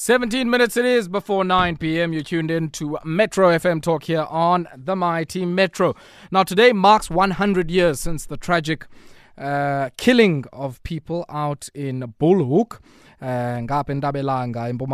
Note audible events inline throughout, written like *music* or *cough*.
17 minutes it is before 9 p.m. You're tuned in to Metro FM Talk here on the Mighty Metro. Now, today marks 100 years since the tragic uh, killing of people out in Bulhoek, uh,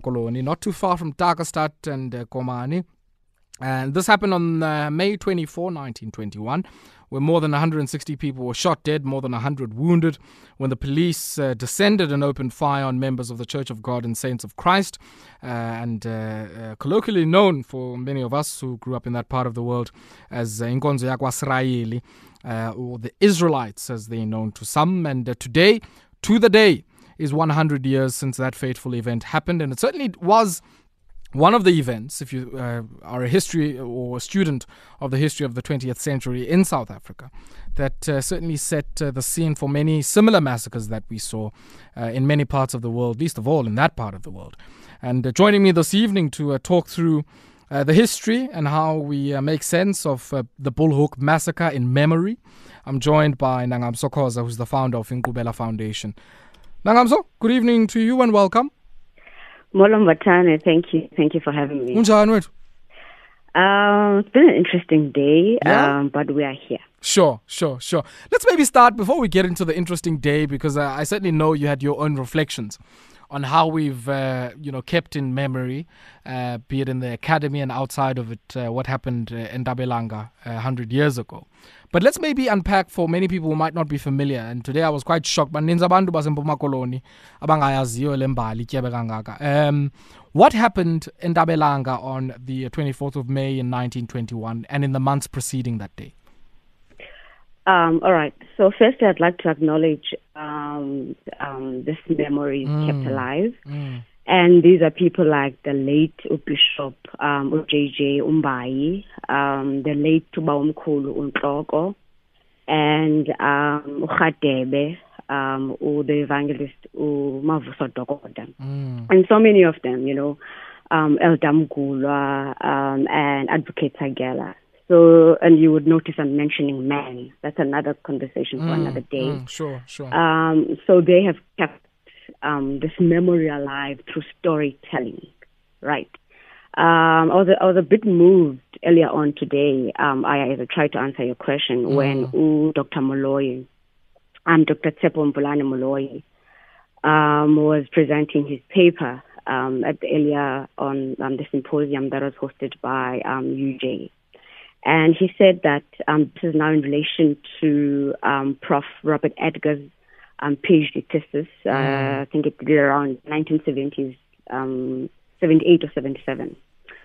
koloni not too far from Tarkastad and uh, Komani and this happened on uh, May 24, 1921, where more than 160 people were shot dead, more than 100 wounded, when the police uh, descended and opened fire on members of the Church of God and Saints of Christ, uh, and uh, uh, colloquially known for many of us who grew up in that part of the world as uh, uh, or the Israelites, as they're known to some. And today, to the day, is 100 years since that fateful event happened, and it certainly was one of the events, if you uh, are a history or a student of the history of the 20th century in South Africa, that uh, certainly set uh, the scene for many similar massacres that we saw uh, in many parts of the world, least of all in that part of the world. And uh, joining me this evening to uh, talk through the history and how we make sense of the Bulhoek massacre in memory, I'm joined by Nangamso Khoza, who's the founder of Inqubela Foundation. Nangamso, good evening to you and welcome. Molo Mbatane, thank you. Thank you for having me. Unjani wethu? Um, it's been an interesting day, Yeah? um, but we are here. Sure, sure, sure. Let's maybe start before we get into the interesting day, because uh, I certainly know you had your own reflections on how we've, uh, you know, kept in memory, uh, be it in the academy and outside of it, uh, what happened uh, in Dabelanga uh, 100 years ago. But let's maybe unpack for many people who might not be familiar. And today I was quite shocked. Baninzi abantu basempuma koloni abangayaziyo. Um, what happened in Dabelanga on the 24th of May in 1921 and in the months preceding that day? Um, all right. So first, I'd like to acknowledge um, um, this memory is kept alive, Mm. and these are people like the late Bishop um, JJ Umbai, um, the late Tuba Umkhulu Untloko, and um, Ukhadebe, um, or the evangelist Mavuso Dokoda. Mm. and so many of them, you know, um, Elda Mgulwa, um, and Advocate Sagela. So, and you would notice I'm mentioning men. That's another conversation for another day. Mm, sure, sure. Um, so they have kept um, this memory alive through storytelling, right? Um, I was a, I was a bit moved earlier on today. Um, I, I tried to answer your question when ooh, Dr. Molloy, um, Dr. Tsepo Mpulane Molloy, um, was presenting his paper um, at earlier on um, the symposium that was hosted by um, UJ. And he said that um, this is now in relation to um, Prof. Robert Edgar's um, PhD thesis. Uh, I think it did around 1970s, um, 78 or 77,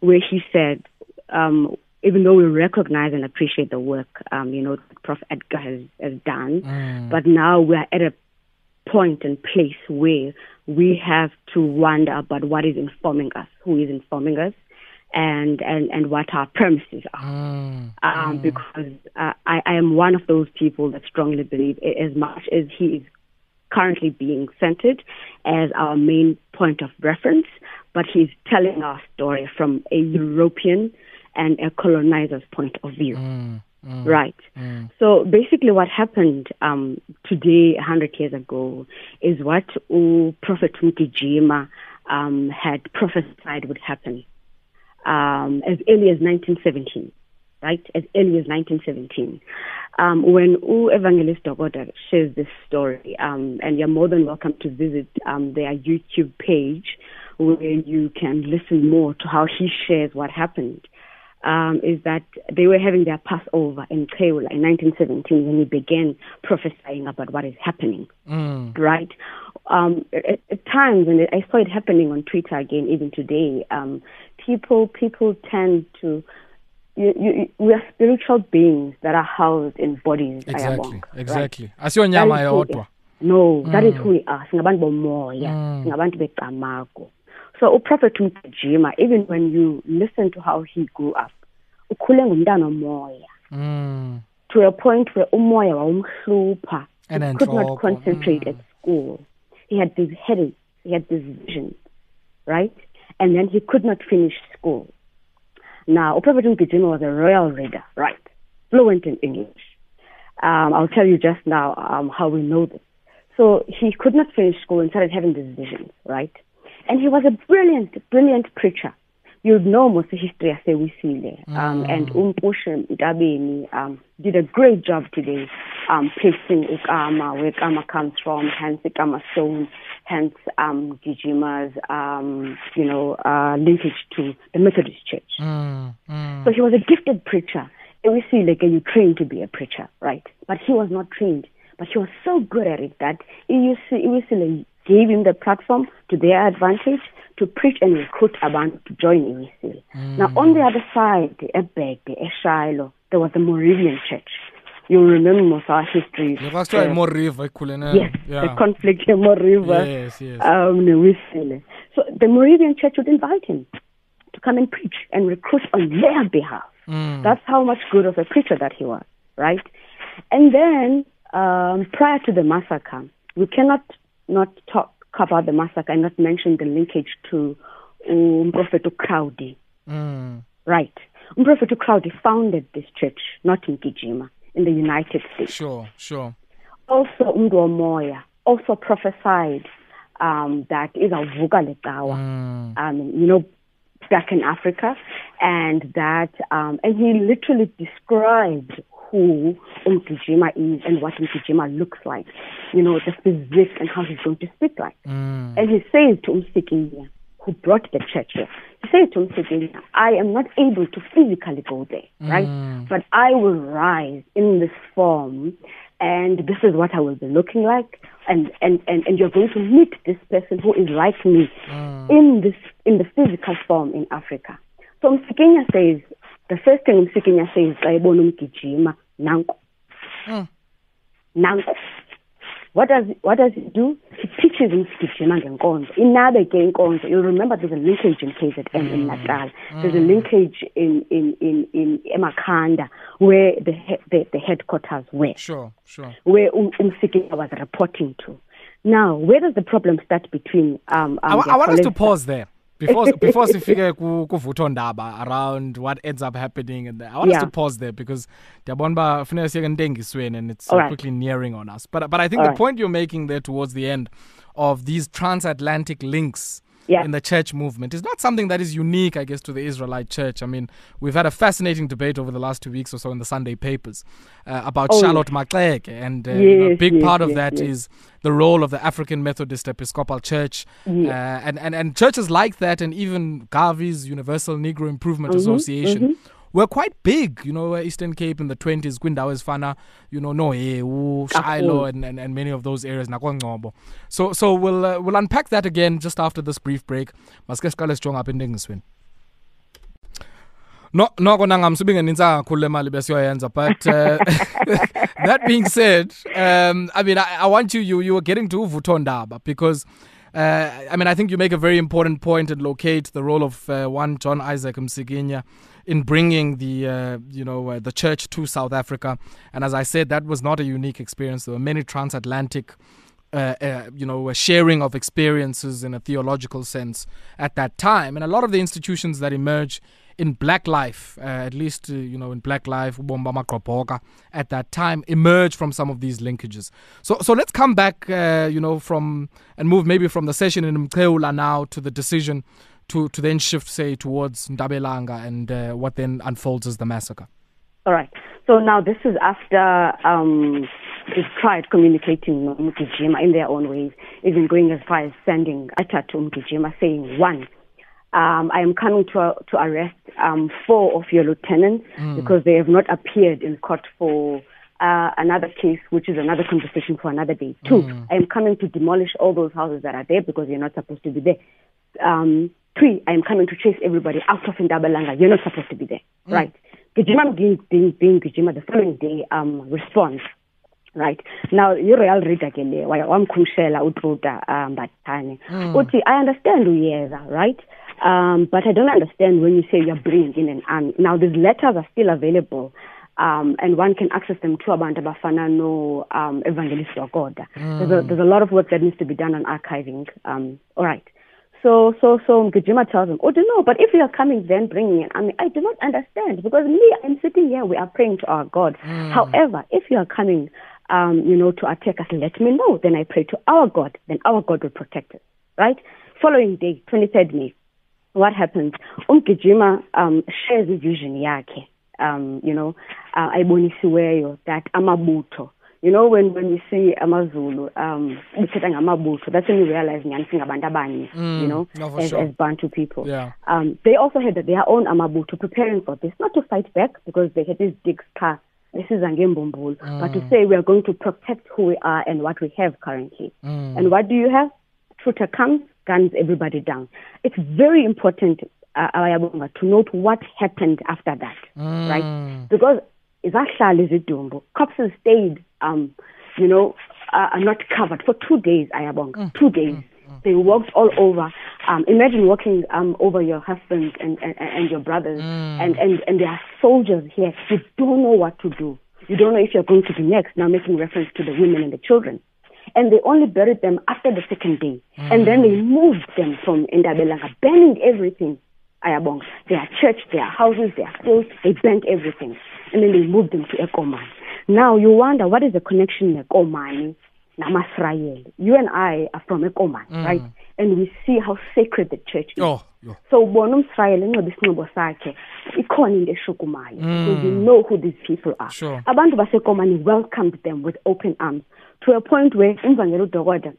where he said, um, even though we recognize and appreciate the work, um, you know, Prof. Edgar has, has done, Mm. but now we are at a point and place where we have to wonder about what is informing us, who is informing us, and and and what our premises are. Mm. Um, Because uh, I, I am one of those people that strongly believe, as much as he is currently being centered as our main point of reference, but he's telling our story from a European and a colonizer's point of view. Mm. Mm. Right. Mm. So basically, what happened um, today, 100 years ago, is what Prophet Mkijima um, had prophesied would happen um, as early as 1917, right? As early as 1917. Um, when U Evangelist Dogoda shares this story, um, and you're more than welcome to visit um, their YouTube page where you can listen more to how he shares what happened um, is that they were having their Passover in Keula in 1917 when he began prophesying about what is happening, Mm. right? Um, at, at times, and I saw it happening on Twitter again, even today, um, people people tend to. You, you, we are spiritual beings that are housed in bodies. Exactly, right? exactly. Asiyo nyama That is who- yodwa. No, that is who we are. Singabantu bomoya, Mm. singabantu becamago. So uProphet Mjima, even when you listen to how he grew up, ukhule ngumntana omoya Mm. to a point where umoya wawumhlupha. He could not concentrate mm. at school. He had these headaches, he had these visions, right? And then he could not finish school. Now, uProphet Mgijima was a royal reader, right? Fluent in English. Um, I'll tell you just now um, how we know this. So he could not finish school and started having these visions, right? And he was a brilliant, brilliant preacher. You'd know most of history as Wisile. Um, Mm. and Umpushe Dabini um, did a great job today um, placing Ukama, where Ukama comes from, hence Ukama Stone, hence um, Gijima's, um, you know, uh, linkage to the Methodist Church. Mm, mm. So he was a gifted preacher. And we see like you trained to be a preacher, right? But he was not trained. But he was so good at it that Iwisile gave him the platform to their advantage to preach and recruit abantu to join Iwisile. Now on the other side, at Begbe, at Shiloh, there was the Moravian Church. You remember our history. Lekwakuthiwa uh, yiMoriva ekhulene Yes, yeah. the conflict in Mo River. Yes, yes. Um, So the Moravian church would invite him to come and preach and recruit on their behalf. Mm. That's how much good of a preacher that he was, right? And then um, prior to the massacre, we cannot not talk about the massacre and not mention the linkage to um, Prophet Crowdy, Mm. right? Prophet Crowdy founded this church, not in Kijima, in the United States Sure, sure. also Moya also prophesied um, that izavuka le cawa, Mm. um, you know, back in Africa, and that um, and he literally described who Umgijima is and what Umgijima looks like, you know, the physique and how he's going to speak like. Mm. And he says to Umsikinya, who brought the church here, he says to Umsikinya, I am not able to physically go there, right? Mm. But I will rise in this form, and this is what I will be looking like. And, and, and, and you're going to meet this person who is like me Mm. in this in the physical form in Africa. So Msikinya says the first thing Msikinya says, "Ayibona umgijima nanku." Mm. Nanku. What does what does he do? He teaches umgijima ngenkonzo. Inabe ke inkonzo. You'll remember there's a linkage in KZN in Natal. There's a linkage in in in in Emakhanda where the the, the headquarters were Sure, sure. where um, was reporting to. Now, where does the problem start between um, I, um wa- I want us to pause there. Before before *laughs* sifike ku kuvutho ndaba around what ends up happening and I want us to pause there because ndiyabona uba funeka siyeke ntengisweni and it's uh, Alright. quickly nearing on us. But but I think the Alright. point you're making there towards the end of these transatlantic links Yeah. in the church movement is not something that is unique, I guess, to the Israelite church. I mean, we've had a fascinating debate over the last two weeks or so in the Sunday papers uh, about Oh, Charlotte Maxeke, and uh, you know, a big yes, part of yes, that yes. is the role of the African Methodist Episcopal Church, uh, and, and and churches like that, and even Garvey's Universal Negro Improvement Mm-hmm, Association. Were quite big, you know, Eastern Cape in the 20s, Kwindawo Fana, you know, Nohewu, Shiloh, and, and, and many of those areas, Nakongcobo. So so we'll uh, we'll unpack that again just after this brief break. Maske siqale sijonge apha entengisweni. No noko nangamsubi ngenintsa kakhulu le mali besiyoyenza but uh, *laughs* that being said um, I mean I, I want you you you were getting to Vuto Ndaba because uh, I mean I think you make a very important point and locate the role of uh, one John Isaac Msikinya in bringing the uh, you know uh, the church to South Africa and as I said that was not a unique experience there were many transatlantic uh, uh, you know, a sharing of experiences in a theological sense at that time. And a lot of the institutions that emerge in black life, uh, at least, uh, you know, in black life, at that time, emerge from some of these linkages. So, so let's come back, uh, you know, from, and move maybe from the session in Mkeula now to the decision to, to then shift, say, towards Ntabelanga and uh, what then unfolds as the massacre. All right. So now this is after um, they've tried communicating with Mukijima in their own ways, even going as far as sending a letter to Mukijima saying, one, um, I am coming to, to arrest um, four of your lieutenants because they have not appeared in court for uh, another case, which is another conversation for another day. Two, I am coming to demolish all those houses that are there because you're not supposed to be there. Um, three, I am coming to chase everybody out of Ntabelanga. You're not supposed to be there, right? Gijima being, being, being Gijima the following day um, responds, right? Now, i-real reader ke le waya- wamkhumshela utruta um, Mbathane. uthi I understand uyeza, right? Um, but I don't understand when you say you're bringing in an army. Now, these letters are still available. Um, and one can access them to abantu abafana no um, Evangelist Dogoda. There's, a, there's a lot of work that needs to be done on archiving. Um, all right. So, so, so Gijima tells him, oh, do no, but if you are coming then bringing an army, I do not understand because me, I'm sitting here, we are praying to our God. However, if you are coming, um, you know, to attack us, let me know. Then I pray to our God. Then our God will protect us, right? Following day, 23rd May, what happens? Umgijima um, shares a vision yakhe, um, you know, uh, ayibonisiweyo that amabutho you know when when we see amazulu um bethetha ngamabutho that's when you realize nyani singabantu abanye Mm, you know no, as, sure. as bantu people. Yeah. um they also had their own amabutho preparing for this not to fight back because they had this big scar this is ngembumbulo but to say we are going to protect who we are and what we have currently. And what do you have? Truter comes guns everybody down. It's very important uh, to note what happened after that right? Because zahlala izidumbu cops stayed um you know uh, are not covered. For two days ayabonga two days. They walked all over. Um imagine walking um over your husbands and and, and your brothers. And and and there are soldiers here. You don't know what to do. You don't know if you're going to be next. Now making reference to the women and the children. And they only buried them after the second day. And then they moved them from Indabelanga burning everything. Ayabong. Their church, their houses, their schools, they burnt everything. And then they moved them to Ekomani. Now you wonder what is the connection in Ekomani, Namasrael. You and I are from Ekomani, right? And we see how sacred the church is. Oh, yeah. So ubona umsrayeli enxiba isinxibo sakhe ikhona into eshukumayo because you know who these people are. Sure. Abantu basekomani welcomed them with open arms to a point where umvangelo udokoda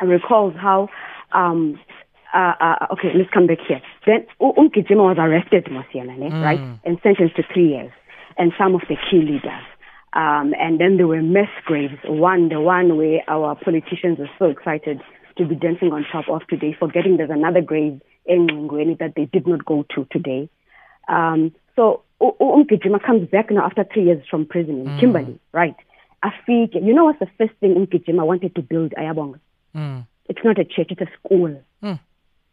recalls how um uh, uh, okay, let's come back here. Then Umgijima was arrested, Mosiana, ne, right, and sentenced to three years, and some of the key leaders. Um, and then there were mass graves. One, the one where our politicians were so excited to be dancing on top of today, forgetting there's another grave in Ngweni that they did not go to today. Um, so Umgijima comes back now after three years from prison in Kimberley, right? Afike, you know what's the first thing Umgijima wanted to build, Ayabonga? Mm. It's not a church, it's a school. Mm.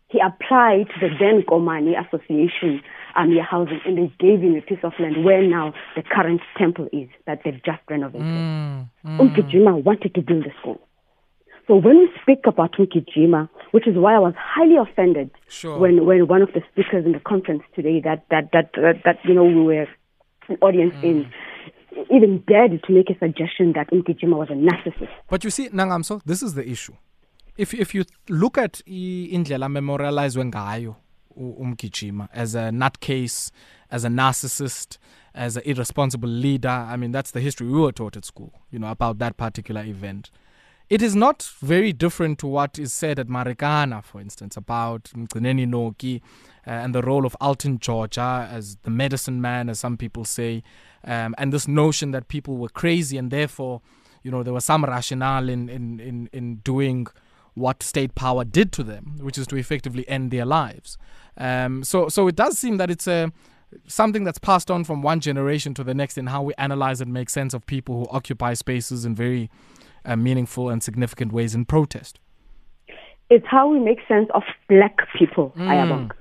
He applied to the then Komani Association um, year housing and they gave him a piece of land where now the current temple is that they've just renovated. Mm. Mm. Umgijima wanted to build a school. So when we speak about Umgijima, which is why I was highly offended Sure. when, when one of the speakers in the conference today that, that, that, that, that you know, we were an audience in, even dared to make a suggestion that Umgijima was a narcissist. But you see, Nangamso, this is the issue. If if you look at indlela memorializwe ngayo umgijima as a nutcase, as a narcissist, as an irresponsible leader, I mean that's the history we were taught at school, you know, about that particular event. It is not very different to what is said at Marikana, for instance, about Mgcineni Noki uh, and the role of Alton Georgia as the medicine man, as some people say, um, and this notion that people were crazy and therefore, you know, there was some rationale in, in, in, in doing what state power did to them, which is to effectively end their lives. Um, so, so it does seem that it's a something that's passed on from one generation to the next in how we analyze and make sense of people who occupy spaces in very uh, meaningful and significant ways in protest. It's how we make sense of black people, Ayabong.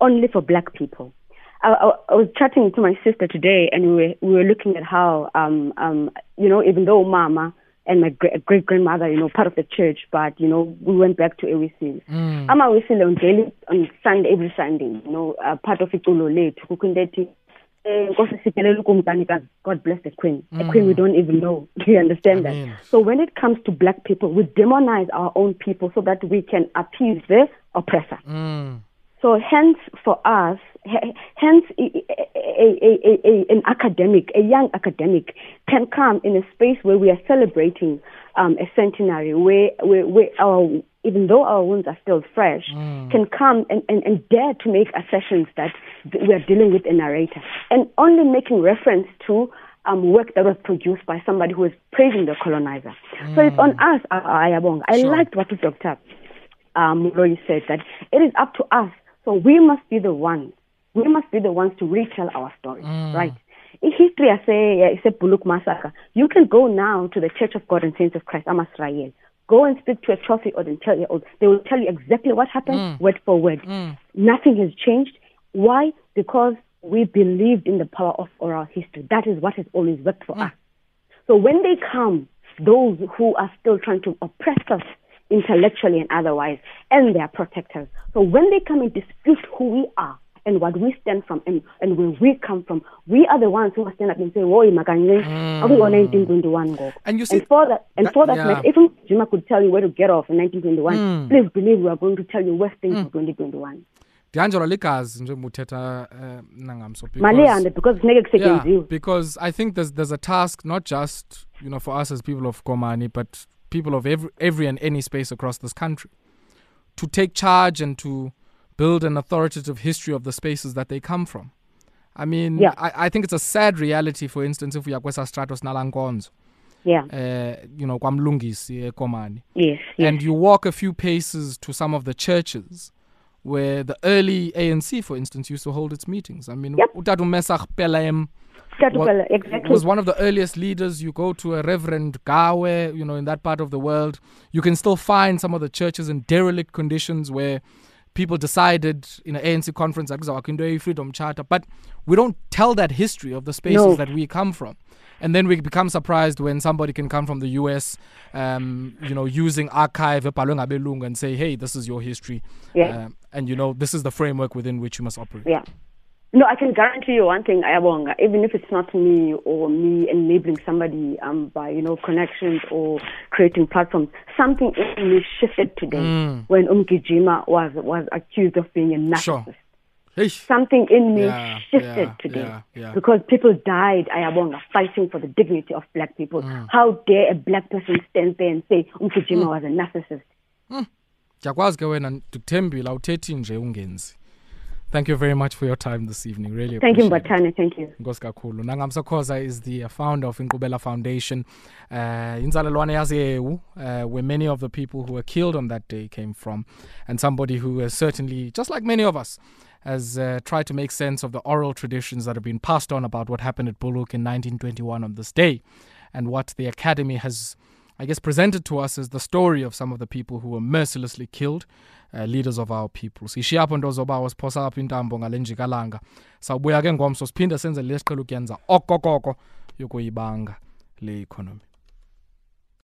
Only for black people. I, I, I was chatting to my sister today, and we were we were looking at how, um, um, you know, even though Mama and my great grandmother, you know, part of the church, but you know, we went back to Ewisil. Mm. Ama Ewisil on daily on Sunday, every Sunday, you know, uh, part of it late. Siphelele kumkanikazi. God bless the queen. A queen we don't even know. *laughs* Do you understand Amen. that? So when it comes to black people, we demonize our own people so that we can appease the oppressor. Mm. So hence for us, hence a, a, a, an academic, a young academic can come in a space where we are celebrating um, a centenary, where, where, where our, even though our wounds are still fresh, can come and, and, and dare to make assertions that we are dealing with a narrator and only making reference to um, work that was produced by somebody who is praising the colonizer. So it's on us, uh, Ayabong. I Sure. liked what the doctor um, Roy said that it is up to us. So we must be the ones. We must be the ones to retell our story, mm. right? In history, I say, I say Buluk massacre. You can go now to the Church of God and Saints of Christ, Amasrael. Go and speak to a 12 year old and tell year old. They will tell you exactly what happened, mm. word for word. Mm. Nothing has changed. Why? Because we believed in the power of oral history. That is what has always worked for us. So when they come, those who are still trying to oppress us intellectually and otherwise, and their protectors. So when they come and dispute who we are and what we stand from and, and where we come from. We are the ones who are stand up and say, "Woy, makanye, mm. 1921 go." And you see, and for that, and that- for that yeah. matter, if Jima could tell you where to get off in 1921, Mm. please believe we are going to tell you worse things in 2021. ndihanjelwa ligazi njengoba uthetha um nangamso Mali because- yande because kusetyenziwe. because I think there's there's a task not just you know for us as people of Komani, but people of every every and any space across this country, to take charge and to build an authoritative history of the spaces that they come from. I mean, Yeah. I, I think it's a sad reality. For instance, if we are kwesa stratos nalankonzo, Yeah. uh, you know, kwamlungisi Komani, Yes. Yes. and you walk a few paces to some of the churches where the early ANC, for instance, used to hold its meetings. I mean, Yep. Utatu Mesach Statukwela, exactly. was one of the earliest leaders. You go to a Reverend Gawe, you know, in that part of the world, you can still find some of the churches in derelict conditions where people decided in an ANC conference, like Freedom Charter, but we don't tell that history of the spaces No. that we come from. And then we become surprised when somebody can come from the US, um, you know, using archive and say, hey, this is your history. Yeah. Um, and, you know, this is the framework within which you must operate. Yeah. No, I can guarantee you one thing, Ayabonga, even if it's not me or me enabling somebody um, by, you know, connections or creating platforms, something in me shifted today Mm. when Umgijima was, was accused of being a narcissist. Sure. Something in me Yeah, shifted yeah, today yeah, because people died, Ayabonga, fighting for the dignity of black people. Mm. How dare a black person stand there and say Umgijima was a narcissist? ndiyakwazi ke wena ndikuthembile awuthethi nje ungenzi thank you very much for your time this evening really Thank you. Mbatane. Thank you. Nkosi kakhulu Nangamso Khoza is the founder of Inqubela foundation uh, inzalelwane yaseyewu uh, where many of the people who were killed on that day came from and somebody who has certainly just like many of us has uh, tried to make sense of the oral traditions that have been passed on about what happened at Buluk in 1921 on this day and what the academy has I guess, presented to us as the story of some of the people who were mercilessly killed, uh, leaders of our people. Sishiya apho nto zobawo siphosa apha intambo ngale njikalanga. Sawubuya ke ngomso siphinde senze le siqhelo kuyenza okokoko yokuyibanga le economy.